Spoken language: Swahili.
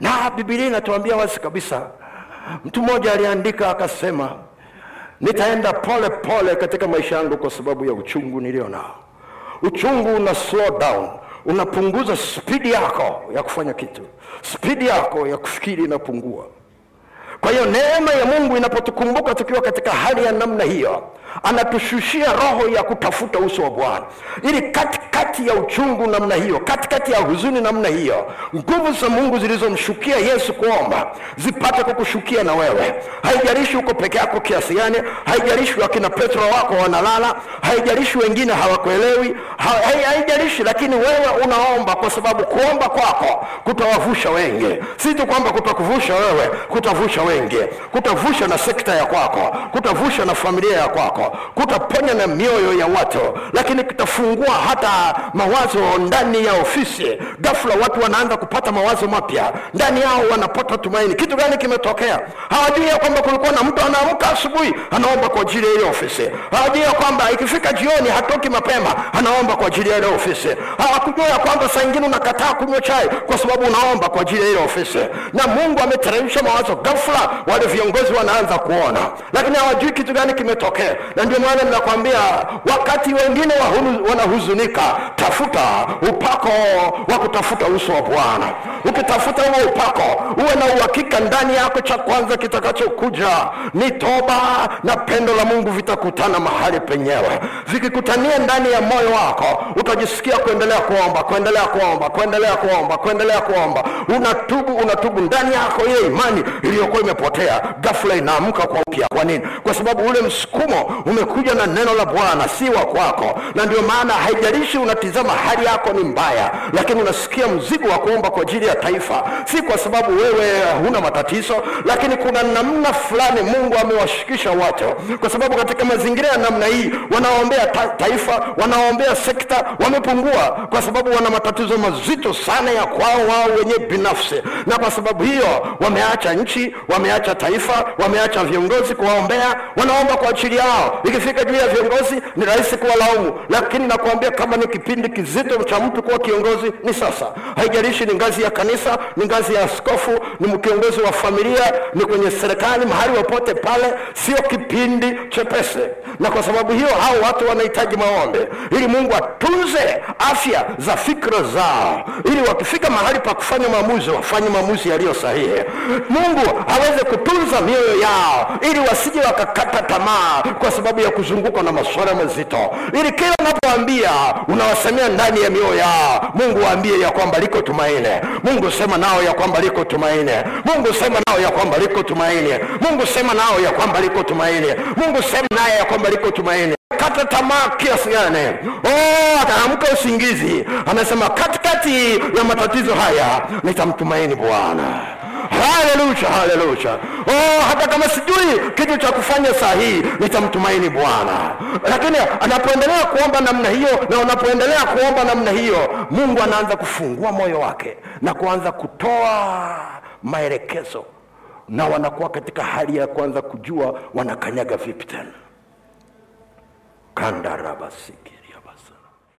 na bibilia inatuambia wazi kabisa mtu mmoja aliandika akasema nitaenda pole pole katika maisha yangu kwa sababu ya uchungu nilio nao. Uchungu una slow down unapunguza spidi yako ya kufanya kitu. Spidi yako ya kufikiri inapungua. Kwa hiyo neema ya mungu inapotukumbuka tukiwa katika hali ya namna hiyo anatushushia roho ya kutafuta uso wa bwana. Ili katikati ya uchungu namna hiyo katikati ya huzuni namna hiyo nguvu za mungu zilizomshukia yesu kuomba zipate kukushukia na wewe. Haijalishi uko peke yako kiasi gani haijalishi wakina petro wako wanalala haijalishi wengine hawakuelewi haijarishi lakini wewe unaomba kwa sababu kuomba kwako kutawavusha wengi. Si tu kwamba kutakuvusha wewe kutavusha wengi. Kutavusha na sekta ya kwako kutavusha na familia ya kwako kutaponya na mioyo ya watu lakini kitafungua hata mawazo ndani ya ofisi. Ghafla watu wanaanza kupata mawazo mapya. Ndani yao wanapata tumaini. Kitu gani kimetokea? Hawajui ya kwamba kulikuwa na mtu anaamka asubuhi anaomba kwa ajili ya ile ofisi. Hawajui ya kwamba ikifika jioni hatoki mapema anaomba kwa ajili ya ile ofisi. Hawakujua ya kwamba saa ingine unakataa kunywa chai kwa sababu unaomba kwa ajili ya ile ofisi. Na mungu ameteremsha mawazo. Ghafla wale viongozi wanaanza kuona. Lakini hawajui kitu gani kimetokea. Na ndio maana ninakwambia wakati wengine wanahuzunika tafuta upako wa kutafuta uso wa bwana. Ukitafuta huo upako uwe na uhakika ndani yako cha kwanza kitakachokuja ni toba na pendo la mungu vitakutana mahali penyewe. Vikikutania ndani ya moyo wako utajisikia kuendelea kuomba kuendelea kuomba kuendelea kuomba kuendelea kuomba. Unatubu unatubu ndani yako ile imani iliyokuwa imepotea. Ghafla inaamka kwa upya. Kwa nini? Kwa sababu ule msukumo umekuja na neno la bwana si wa kwako. Na ndio maana haijalishi unatizama hali yako ni mbaya lakini unasikia mzigo wa kuomba kwa ajili ya taifa. Si kwa sababu wewe huna matatizo lakini kuna namna fulani mungu amewashikisha watu. Kwa sababu katika mazingira ya namna hii wanaombea ta taifa wanaombea sekta wamepungua kwa sababu wana matatizo mazito sana ya kwao wao wenyewe binafsi. Na kwa sababu hiyo wameacha nchi wameacha taifa wameacha viongozi kuwaombea wanaomba kwa ajili yao. Ikifika juu ya viongozi ni rahisi kuwalaumu. Lakini nakuambia kama ni kipindi kizito cha mtu kuwa kiongozi ni sasa. Haijalishi ni ngazi ya kanisa ni ngazi ya askofu ni kiongozi wa familia ni kwenye serikali mahali popote pale sio kipindi chepesi. Na kwa sababu hiyo hao watu wanahitaji maombi ili mungu atunze afya za fikra zao. Ili wakifika mahali pa kufanya maamuzi wafanye maamuzi yaliyo sahihi. Mungu aweze kutunza mioyo yao ili wasije wakakata tamaa kwa sababu ya kuzungukwa na masuala mazito. Ili kila unapoambia unawasemea ndani ya mioyo yao. Mungu waambie ya kwamba liko tumaini. Mungu sema nao ya kwamba liko tumaini. Mungu sema nao ya kwamba liko tumaini. Mungu sema nao ya kwamba liko tumaini. Mungu sema naye ya kwamba liko tumaini. Kata tamaa kiasi gani? Oh, usingizi. Anasema katikati ya matatizo haya nitamtumaini bwana. Haleluya haleluya. Oh, hata kama sijui kitu cha kufanya sahihi, nitamtumaini bwana. Lakini anapoendelea kuomba namna hiyo na unapoendelea kuomba namna hiyo mungu anaanza kufungua moyo wake na kuanza kutoa maelekezo. Na wanakuwa katika hali ya kuanza kujua wanakanyaga vipi tena. Kandarabasiki